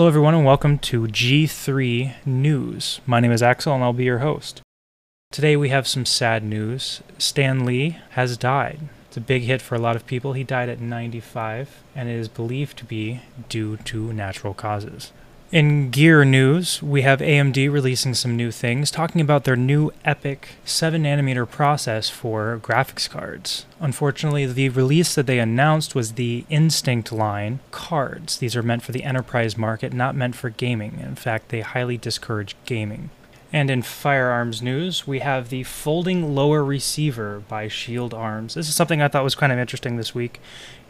Hello, everyone, and welcome to G3 News. My name is Axel, and I'll be your host. Today, we have some sad news. Stan Lee has died. It's a big hit for a lot of people. He died at 95, and it is believed to be due to natural causes. In gear news, we have AMD releasing some new things, talking about their new EPYC 7 nanometer process for graphics cards. Unfortunately, the release that they announced was the Instinct line cards. These are meant for the enterprise market, not meant for gaming. In fact, they highly discourage gaming. And in firearms news, we have the folding lower receiver by Shield Arms. This is something I thought was kind of interesting this week.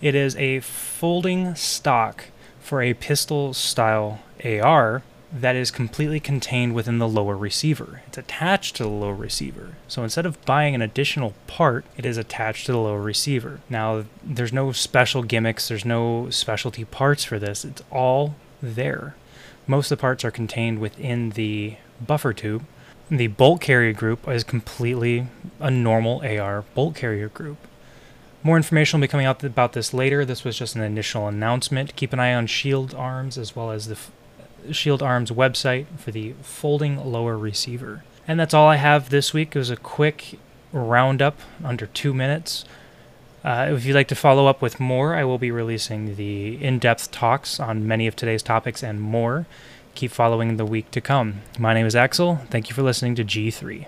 It is a folding stock for a pistol style AR that is completely contained within the lower receiver. It's attached to the lower receiver. So instead of buying an additional part, it is attached to the lower receiver. Now, there's no special gimmicks, there's no specialty parts for this. It's all there. Most of the parts are contained within the buffer tube. The bolt carrier group is completely a normal AR bolt carrier group. More information will be coming out about this later. This was just an initial announcement. Keep an eye on Shield Arms as well as the Shield Arms website for the folding lower receiver. And that's all I have this week. It was a quick roundup under two minutes. Uh, if you'd like to follow up with more, I will be releasing the in depth talks on many of today's topics and more. Keep following the week to come. My name is Axel. Thank you for listening to G3.